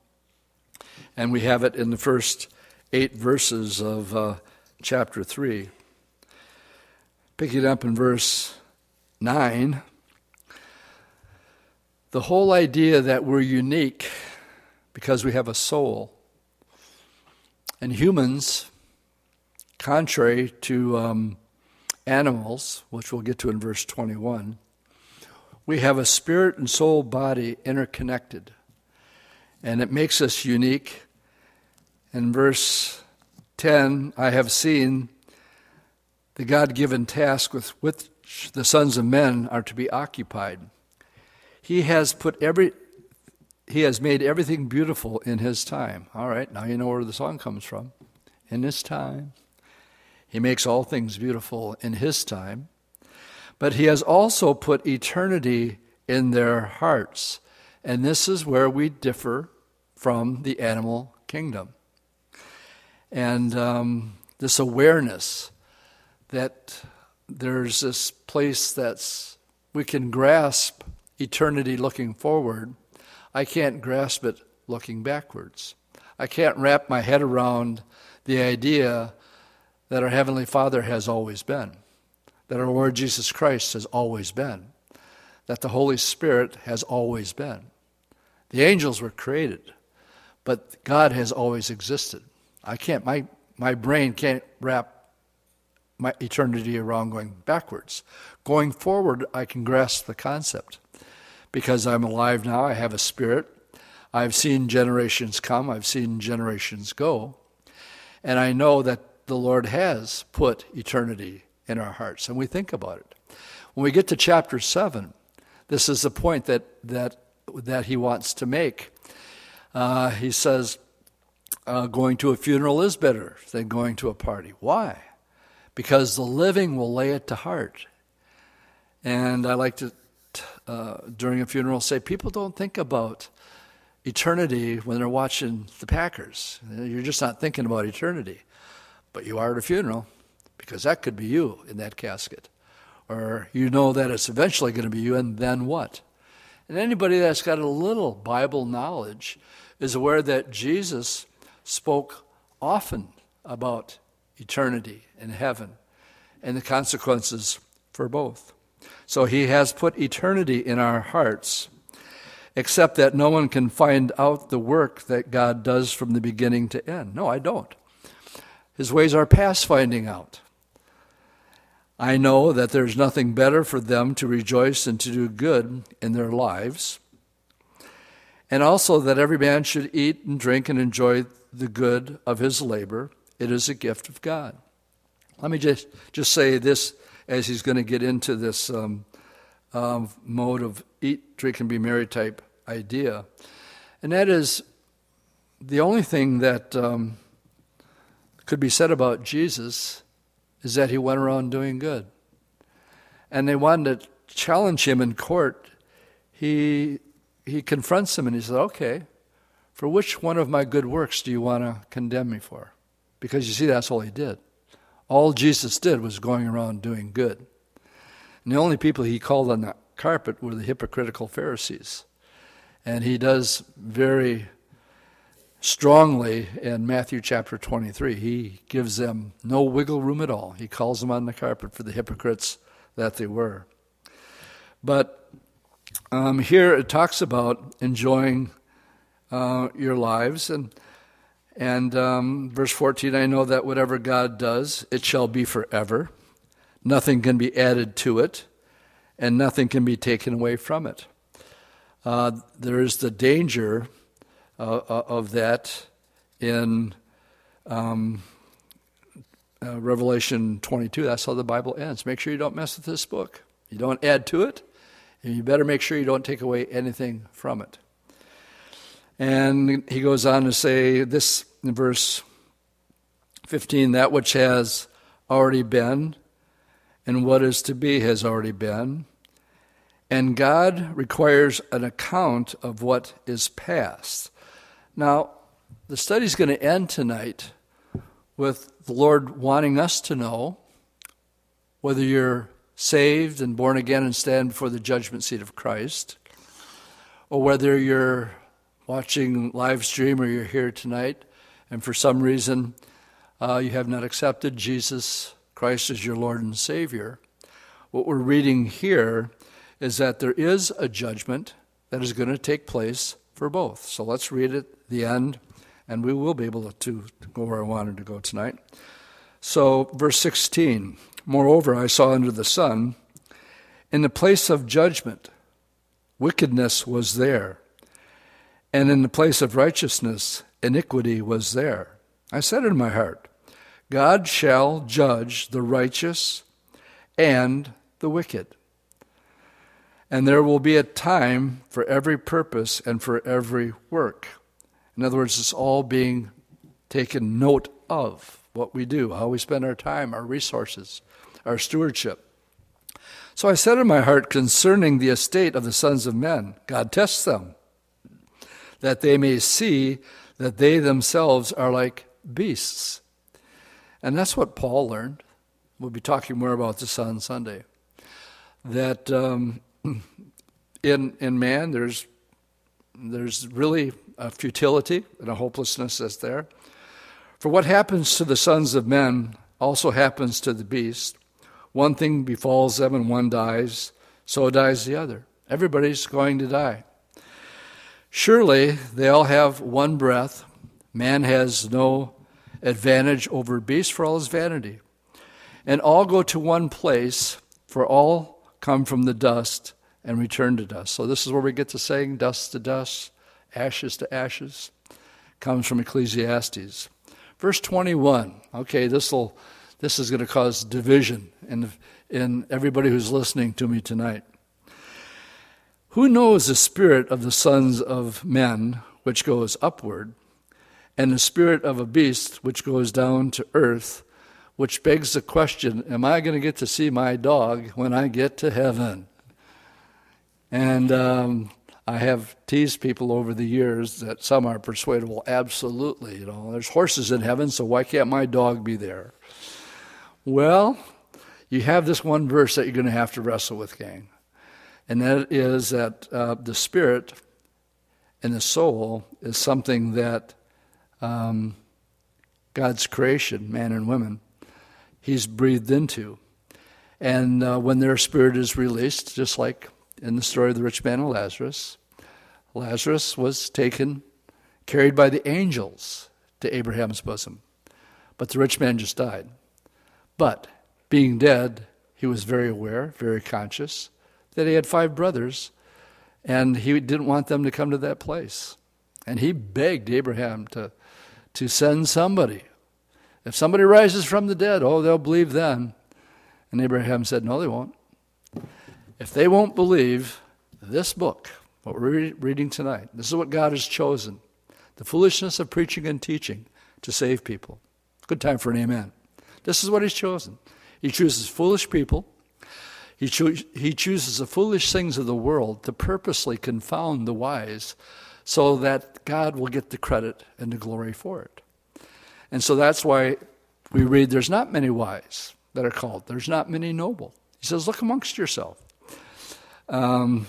And we have it in the first eight verses of uh, chapter 3. Picking up in verse 9, the whole idea that we're unique because we have a soul and humans, contrary to um, animals, which we'll get to in verse 21, We have a spirit and soul body interconnected, and it makes us unique. In verse 10, I have seen the God given task with which the sons of men are to be occupied. He has put every he has made everything beautiful in his time. All right, now you know where the song comes from. In his time. He makes all things beautiful in his time. But he has also put eternity in their hearts. And this is where we differ from the animal kingdom. And um, this awareness that there's this place that's we can grasp eternity looking forward. I can't grasp it looking backwards. I can't wrap my head around the idea that our Heavenly Father has always been, that our Lord Jesus Christ has always been, that the Holy Spirit has always been. The angels were created, but God has always existed. I can't, my, my brain can't wrap my eternity around going backwards. Going forward, I can grasp the concept because I'm alive now. I have a spirit. I've seen generations come, I've seen generations go. And I know that the Lord has put eternity in our hearts, and we think about it. When we get to chapter 7, this is the point that, that, that he wants to make. Uh, he says, uh, going to a funeral is better than going to a party. Why? because the living will lay it to heart. And I like to, uh, during a funeral, say people don't think about eternity when they're watching the Packers. You're just not thinking about eternity. But you are at a funeral because that could be you in that casket. Or you know that it's eventually going to be you, and then what? And anybody that's got a little Bible knowledge is aware that Jesus spoke often about eternity and heaven and the consequences for both. So he has put eternity in our hearts, except that no one can find out the work that God does from the beginning to end. No, I don't. His ways are past finding out. I know that there's nothing better for them to rejoice and to do good in their lives, and also that every man should eat and drink and enjoy the good of his labor it is a gift of God. Let me just, just say this as he's going to get into this um, um, mode of eat, drink, and be merry type idea. And that is the only thing that um, could be said about Jesus is that he went around doing good. And they wanted to challenge him in court. He, he confronts them and he says, Okay, for which one of my good works do you want to condemn me for? Because you see, that's all he did. All Jesus did was going around doing good. And the only people he called on the carpet were the hypocritical Pharisees. And he does very strongly in Matthew chapter 23. He gives them no wiggle room at all. He calls them on the carpet for the hypocrites that they were. But um, here it talks about enjoying uh, your lives. And and um, verse 14 I know that whatever God does, it shall be forever. Nothing can be added to it, and nothing can be taken away from it. Uh, there is the danger uh, uh of that in um, uh, Revelation 22. That's how the Bible ends. Make sure you don't mess with this book. You don't add to it, and you better make sure you don't take away anything from it. And he goes on to say this in verse 15 that which has already been and what is to be has already been. And God requires an account of what is past. Now, the study is going to end tonight with the Lord wanting us to know whether you're saved and born again and stand before the judgment seat of Christ, or whether you're watching live stream or you're here tonight and for some reason uh, you have not accepted Jesus Christ as your Lord and Savior, what we're reading here is that there is a judgment that is going to take place for both. So let's read it, the end, and we will be able to, go where I wanted to go tonight. So, verse 16 Moreover, I saw under the sun, in the place of judgment, wickedness was there. And in the place of righteousness, iniquity was there. I said in my heart, God shall judge the righteous and the wicked. And there will be a time for every purpose and for every work. In other words, it's all being taken note of what we do, how we spend our time, our resources, our stewardship. So I said in my heart concerning the estate of the sons of men, God tests them, that they may see that they themselves are like beasts. And that's what Paul learned. We'll be talking more about this on Sunday. That um, in, in man, there's, there's really a futility and a hopelessness that's there. For what happens to the sons of men also happens to the beast. One thing befalls them and one dies, so dies the other. Everybody's going to die. Surely they all have one breath. Man has no advantage over beast for all his vanity. And all go to one place, for all come from the dust and return to dust. So this is where we get to saying dust to dust, ashes to ashes. Comes from Ecclesiastes. Verse 21. Okay, this will this is going to cause division in in everybody who's listening to me tonight. Who knows the spirit of the sons of men which goes upward, and the spirit of a beast which goes down to earth, which begs the question, am I going to get to see my dog when I get to heaven? And um, I have teased people over the years that some are persuadable. Absolutely, you know, there's horses in heaven, so why can't my dog be there? Well, you have this one verse that you're going to have to wrestle with, gang, and that is that uh, the spirit and the soul is something that um, God's creation, man and women, He's breathed into, and uh, when their spirit is released, just like in the story of the rich man and Lazarus, Lazarus was taken, carried by the angels to Abraham's bosom. But the rich man just died. But being dead, he was very aware, very conscious that he had five brothers, and he didn't want them to come to that place. And he begged Abraham to, to send somebody. If somebody rises from the dead, oh, they'll believe then. And Abraham said, No, they won't. If they won't believe this book, what we're reading tonight. This is what God has chosen the foolishness of preaching and teaching to save people. Good time for an amen. This is what He's chosen. He chooses foolish people. He, he chooses the foolish things of the world to purposely confound the wise so that God will get the credit and the glory for it. And so that's why we read there's not many wise that are called, there's not many noble. He says, Look amongst yourself. Um,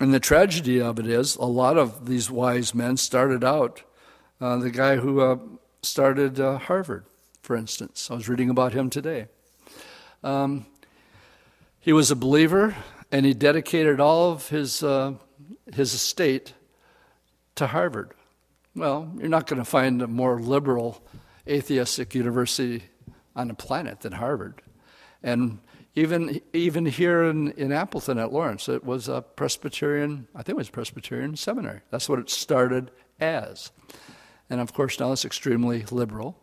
and the tragedy of it is, a lot of these wise men started out. Uh, the guy who uh, started uh, Harvard, for instance, I was reading about him today. Um, he was a believer, and he dedicated all of his uh, his estate to Harvard. Well, you're not going to find a more liberal atheistic university on the planet than Harvard. And even, even here in, in Appleton at Lawrence, it was a Presbyterian, I think it was Presbyterian seminary. That's what it started as. And of course, now it's extremely liberal.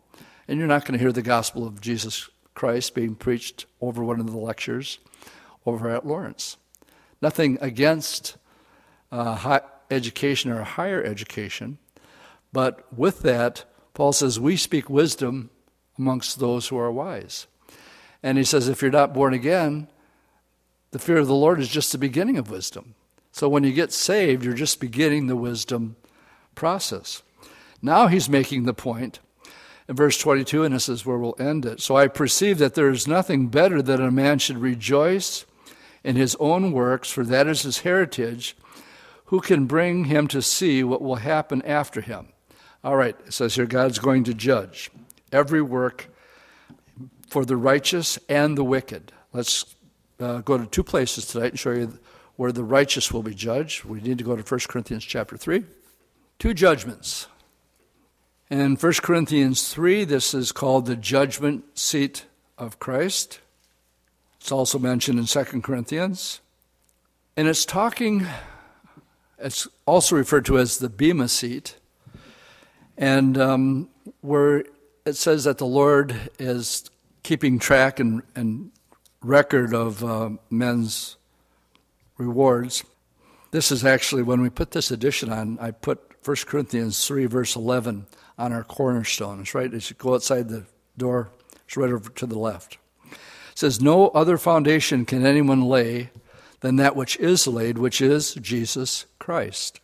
And you're not going to hear the gospel of Jesus Christ being preached over one of the lectures over at Lawrence. Nothing against uh, education or higher education, but with that, Paul says, we speak wisdom amongst those who are wise. And he says, if you're not born again, the fear of the Lord is just the beginning of wisdom. So when you get saved, you're just beginning the wisdom process. Now he's making the point in verse 22, and this is where we'll end it. So I perceive that there is nothing better than a man should rejoice in his own works, for that is his heritage. Who can bring him to see what will happen after him? All right, it says here God's going to judge every work for the righteous and the wicked. Let's uh, go to two places tonight and show you where the righteous will be judged. We need to go to 1 Corinthians chapter 3. Two judgments. In 1 Corinthians 3, this is called the judgment seat of Christ. It's also mentioned in 2 Corinthians. And it's talking It's also referred to as the Bema seat. And um, where it says that the Lord is keeping track and, and record of uh, men's rewards. This is actually, when we put this edition on, I put 1 Corinthians 3, verse 11 on our cornerstone. It's right as you go outside the door, it's right over to the left. It says, No other foundation can anyone lay than that which is laid, which is Jesus Christ.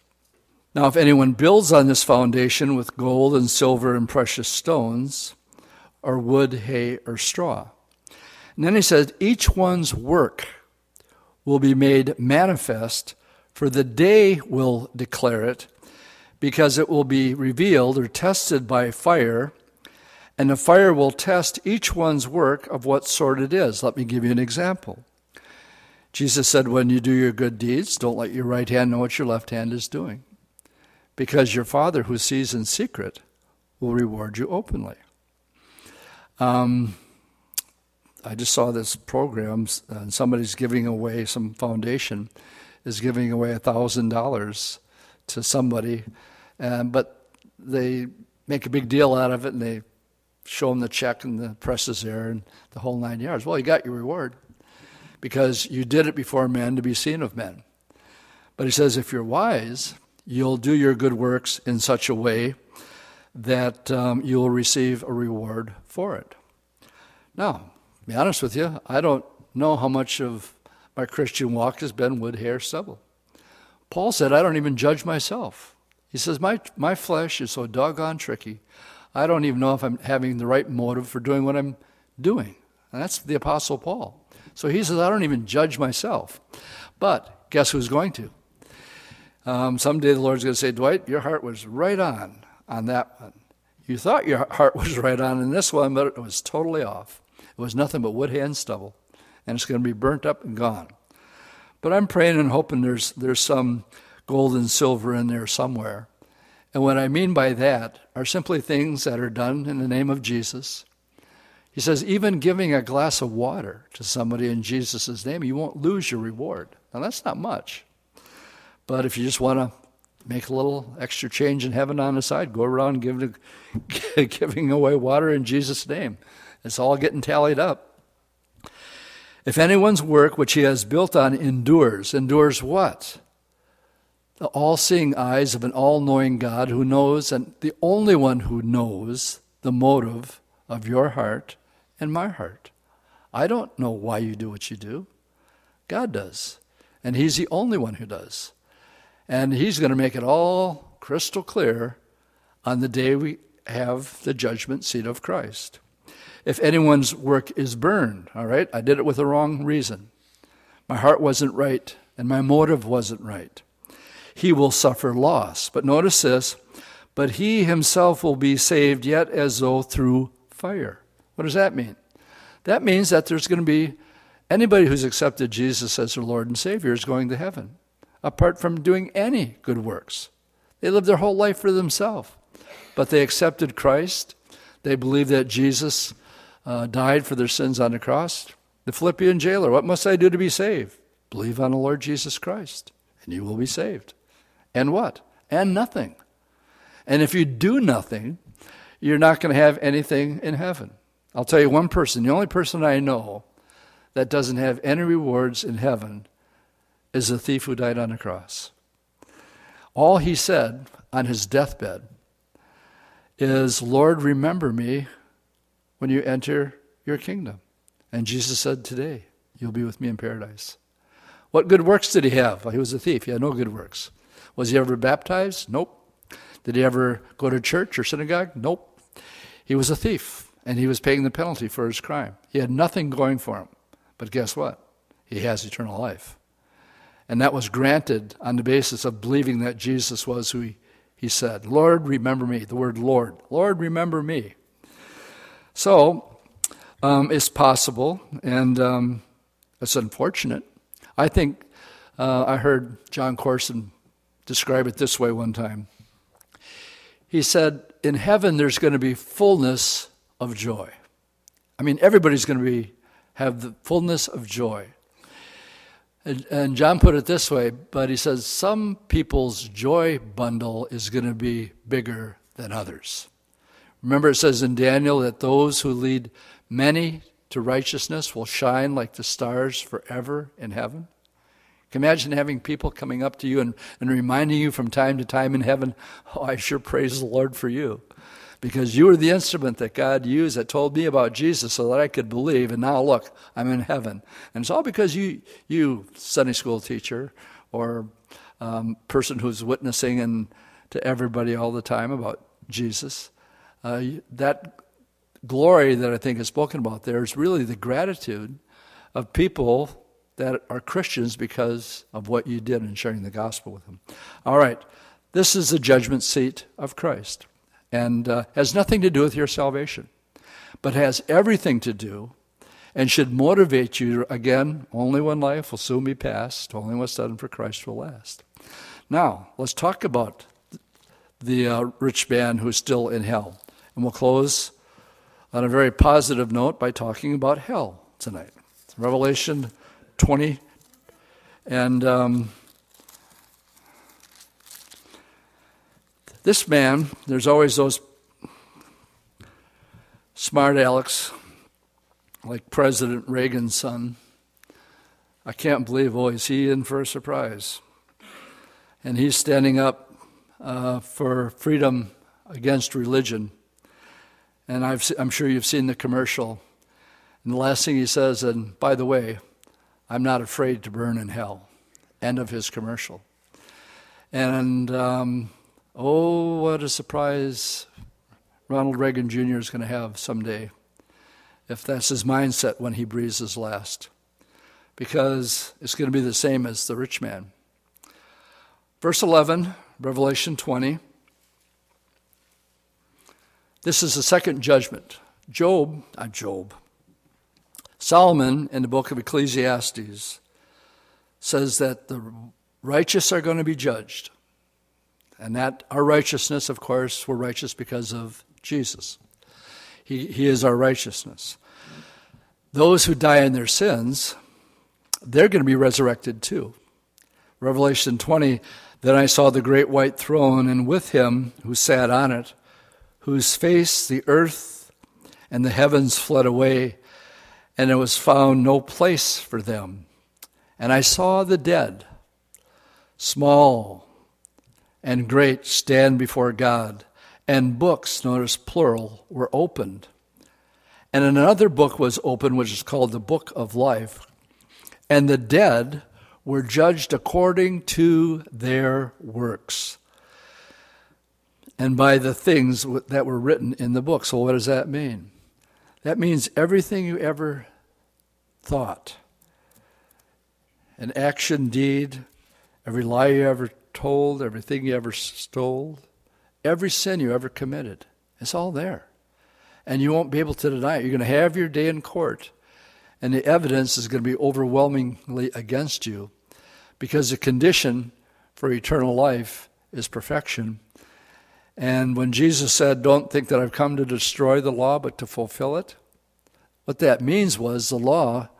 Now, if anyone builds on this foundation with gold and silver and precious stones, or wood, hay, or straw. And then he says, each one's work will be made manifest, for the day will declare it, because it will be revealed or tested by fire, and the fire will test each one's work of what sort it is. Let me give you an example. Jesus said, When you do your good deeds, don't let your right hand know what your left hand is doing, because your Father who sees in secret will reward you openly. Um, I just saw this program, and somebody's giving away, some foundation is giving away $1,000 to somebody, and, but they make a big deal out of it and they show them the check and the press is there and the whole nine yards. Well, you got your reward because you did it before men to be seen of men. But he says, if you're wise, you'll do your good works in such a way that um, you'll receive a reward for it. Now, to be honest with you, I don't know how much of my Christian walk has been wood, hair, stubble. Paul said, I don't even judge myself. He says, my, my flesh is so doggone tricky, I don't even know if I'm having the right motive for doing what I'm doing. And that's the Apostle Paul. So he says, I don't even judge myself. But guess who's going to? Um, someday the Lord's going to say, Dwight, your heart was right on on that one. You thought your heart was right on in this one, but it was totally off. It was nothing but wood, hay, and stubble, and it's going to be burnt up and gone. But I'm praying and hoping there's, there's some gold and silver in there somewhere. And what I mean by that are simply things that are done in the name of Jesus. He says, even giving a glass of water to somebody in Jesus' name, you won't lose your reward. Now, that's not much. But if you just want to make a little extra change in heaven on the side, go around giving, giving away water in Jesus' name. It's all getting tallied up. If anyone's work which he has built on endures, endures what? The all seeing eyes of an all knowing God who knows, and the only one who knows the motive of your heart and my heart. I don't know why you do what you do. God does. And He's the only one who does. And He's going to make it all crystal clear on the day we have the judgment seat of Christ. If anyone's work is burned, all right, I did it with the wrong reason. My heart wasn't right, and my motive wasn't right. He will suffer loss. But notice this but he himself will be saved yet as though through fire. What does that mean? That means that there's going to be anybody who's accepted Jesus as their Lord and Savior is going to heaven apart from doing any good works. They lived their whole life for themselves. But they accepted Christ. They believed that Jesus uh, died for their sins on the cross. The Philippian jailer, what must I do to be saved? Believe on the Lord Jesus Christ, and you will be saved. And what? And nothing. And if you do nothing, you're not going to have anything in heaven. I'll tell you one person, the only person I know that doesn't have any rewards in heaven is the thief who died on the cross. All he said on his deathbed is, Lord, remember me when you enter your kingdom. And Jesus said, Today, you'll be with me in paradise. What good works did he have? Well, he was a thief. He had no good works. Was he ever baptized? Nope. Did he ever go to church or synagogue? Nope. He was a thief, and he was paying the penalty for his crime. He had nothing going for him. But guess what? He has eternal life. And that was granted on the basis of believing that Jesus was who he, he said. Lord, remember me. The word Lord. Lord, remember me. So, um, it's possible, and um, it's unfortunate. I think uh, I heard Jon Courson describe it this way one time. He said, In heaven, there's going to be fullness of joy. I mean, everybody's going to be have the fullness of joy. And, and Jon put it this way, but he says some people's joy bundle is going to be bigger than others. Remember, it says in Daniel that those who lead many to righteousness will shine like the stars forever in heaven. Can you imagine having people coming up to you and, and reminding you from time to time in heaven, oh, I sure praise the Lord for you. Because you were the instrument that God used that told me about Jesus so that I could believe. And now look, I'm in heaven. And it's all because you, you Sunday school teacher or um, person who's witnessing and to everybody all the time about Jesus, uh, that glory that I think is spoken about there is really the gratitude of people that are Christians because of what you did in sharing the gospel with them. All right, this is the judgment seat of Christ and uh, has nothing to do with your salvation, but has everything to do and should motivate you again. Only one life will soon be passed, only what's done for Christ will last. Now, let's talk about the uh, rich man who's still in hell. And we'll close on a very positive note by talking about hell tonight. Revelation 20. And um, this man, there's always those smart Alex, like President Reagan's son. I can't believe, oh, is he in for a surprise? And he's standing up uh, for freedom against religion. And i am sure you've seen the commercial. And the last thing he says, and by the way, I'm not afraid to burn in hell. End of his commercial. And um, oh, what a surprise Ronald Reagan Jr. is going to have someday if that's his mindset when he breathes his last. Because it's going to be the same as the rich man. Verse 11, Revelation 20. This is the second judgment. Job, uh, Job, Solomon in the book of Ecclesiastes says that the righteous are going to be judged. And that our righteousness, of course, we're righteous because of Jesus. He, he is our righteousness. Those who die in their sins, they're going to be resurrected too. Revelation 20 Then I saw the great white throne, and with him who sat on it, whose face the earth and the heavens fled away, and there was found no place for them. And I saw the dead, small and great, stand before God, and books, notice plural, were opened. And another book was opened, which is called the Book of Life. And the dead were judged according to their works and by the things that were written in the book. So, what does that mean? That means everything you ever thought, an action, deed, every lie you ever told, everything you ever stole, every sin you ever committed. It's all there. And you won't be able to deny it. You're going to have your day in court, and the evidence is going to be overwhelmingly against you because the condition for eternal life is perfection and when Jesus said, Don't think that I've come to destroy the law, but to fulfill it, what that means was the law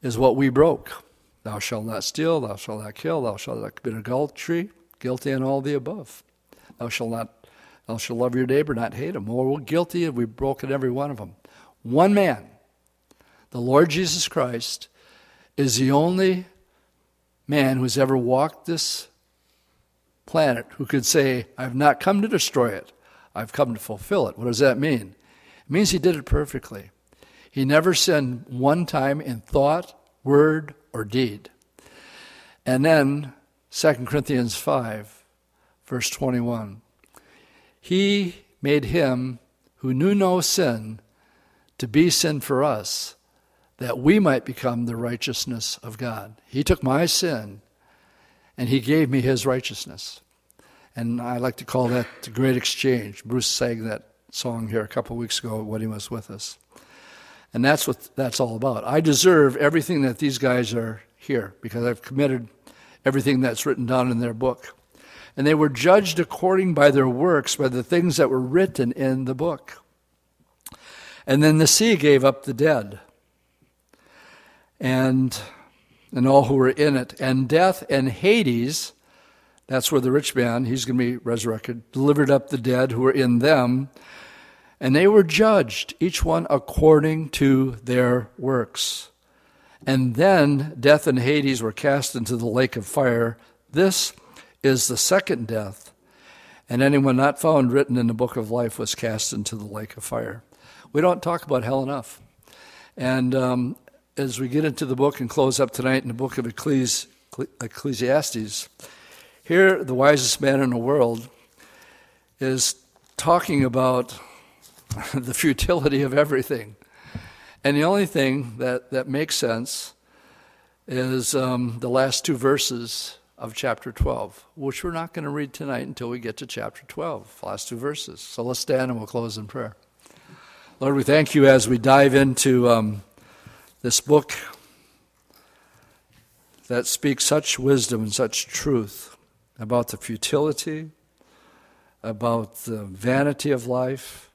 is what we broke. Thou shalt not steal, thou shalt not kill, thou shalt not commit adultery, guilty in all the above. Thou shalt not, thou shalt love your neighbor, not hate him. Well, we're guilty and we've broken every one of them. One man, the Lord Jesus Christ, is the only man who's ever walked this planet who could say, I've not come to destroy it, I've come to fulfill it. What does that mean? It means he did it perfectly. He never sinned one time in thought, word, or deed. And then 2 Corinthians 5, verse 21. He made him who knew no sin to be sin for us, that we might become the righteousness of God. He took my sin and he gave me his righteousness. And I like to call that the great exchange. Bruce sang that song here a couple weeks ago when he was with us. And that's what that's all about. I deserve everything that these guys are here because I've committed everything that's written down in their book. And they were judged according by their works, by the things that were written in the book. And then the sea gave up the dead. And and all who were in it. And death and Hades, that's where the rich man, he's going to be resurrected, delivered up the dead who were in them. And they were judged, each one according to their works. And then death and Hades were cast into the lake of fire. This is the second death. And anyone not found written in the book of life was cast into the lake of fire. We don't talk about hell enough. And um, as we get into the book and close up tonight in the book of Ecclesi- Ecclesiastes, here the wisest man in the world is talking about the futility of everything. And the only thing that, that makes sense is um, the last two verses of chapter 12, which we're not going to read tonight until we get to chapter 12, last two verses. So let's stand and we'll close in prayer. Lord, we thank you as we dive into um, this book that speaks such wisdom and such truth about the futility, about the vanity of life.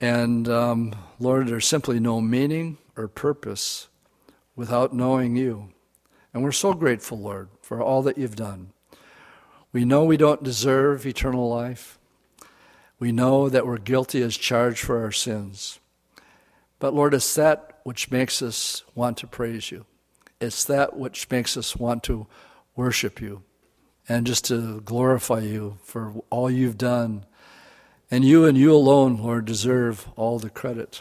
And um, Lord, there's simply no meaning or purpose without knowing you. And we're so grateful, Lord, for all that you've done. We know we don't deserve eternal life. We know that we're guilty as charged for our sins. But Lord, it's that which makes us want to praise you. It's that which makes us want to worship you and just to glorify you for all you've done. And you and you alone, Lord, deserve all the credit.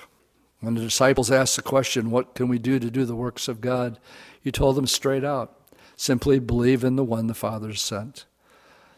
When the disciples asked the question, What can we do to do the works of God? you told them straight out simply believe in the one the Father sent.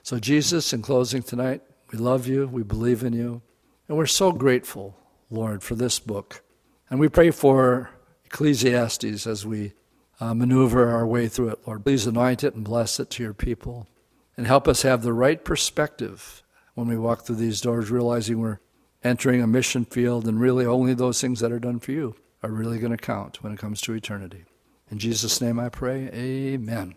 So, Jesus, in closing tonight, we love you, we believe in you, and we're so grateful, Lord, for this book. And we pray for Ecclesiastes as we uh, maneuver our way through it, Lord. Please anoint it and bless it to your people. And help us have the right perspective when we walk through these doors, realizing we're entering a mission field and really only those things that are done for you are really going to count when it comes to eternity. In Jesus' name I pray, amen.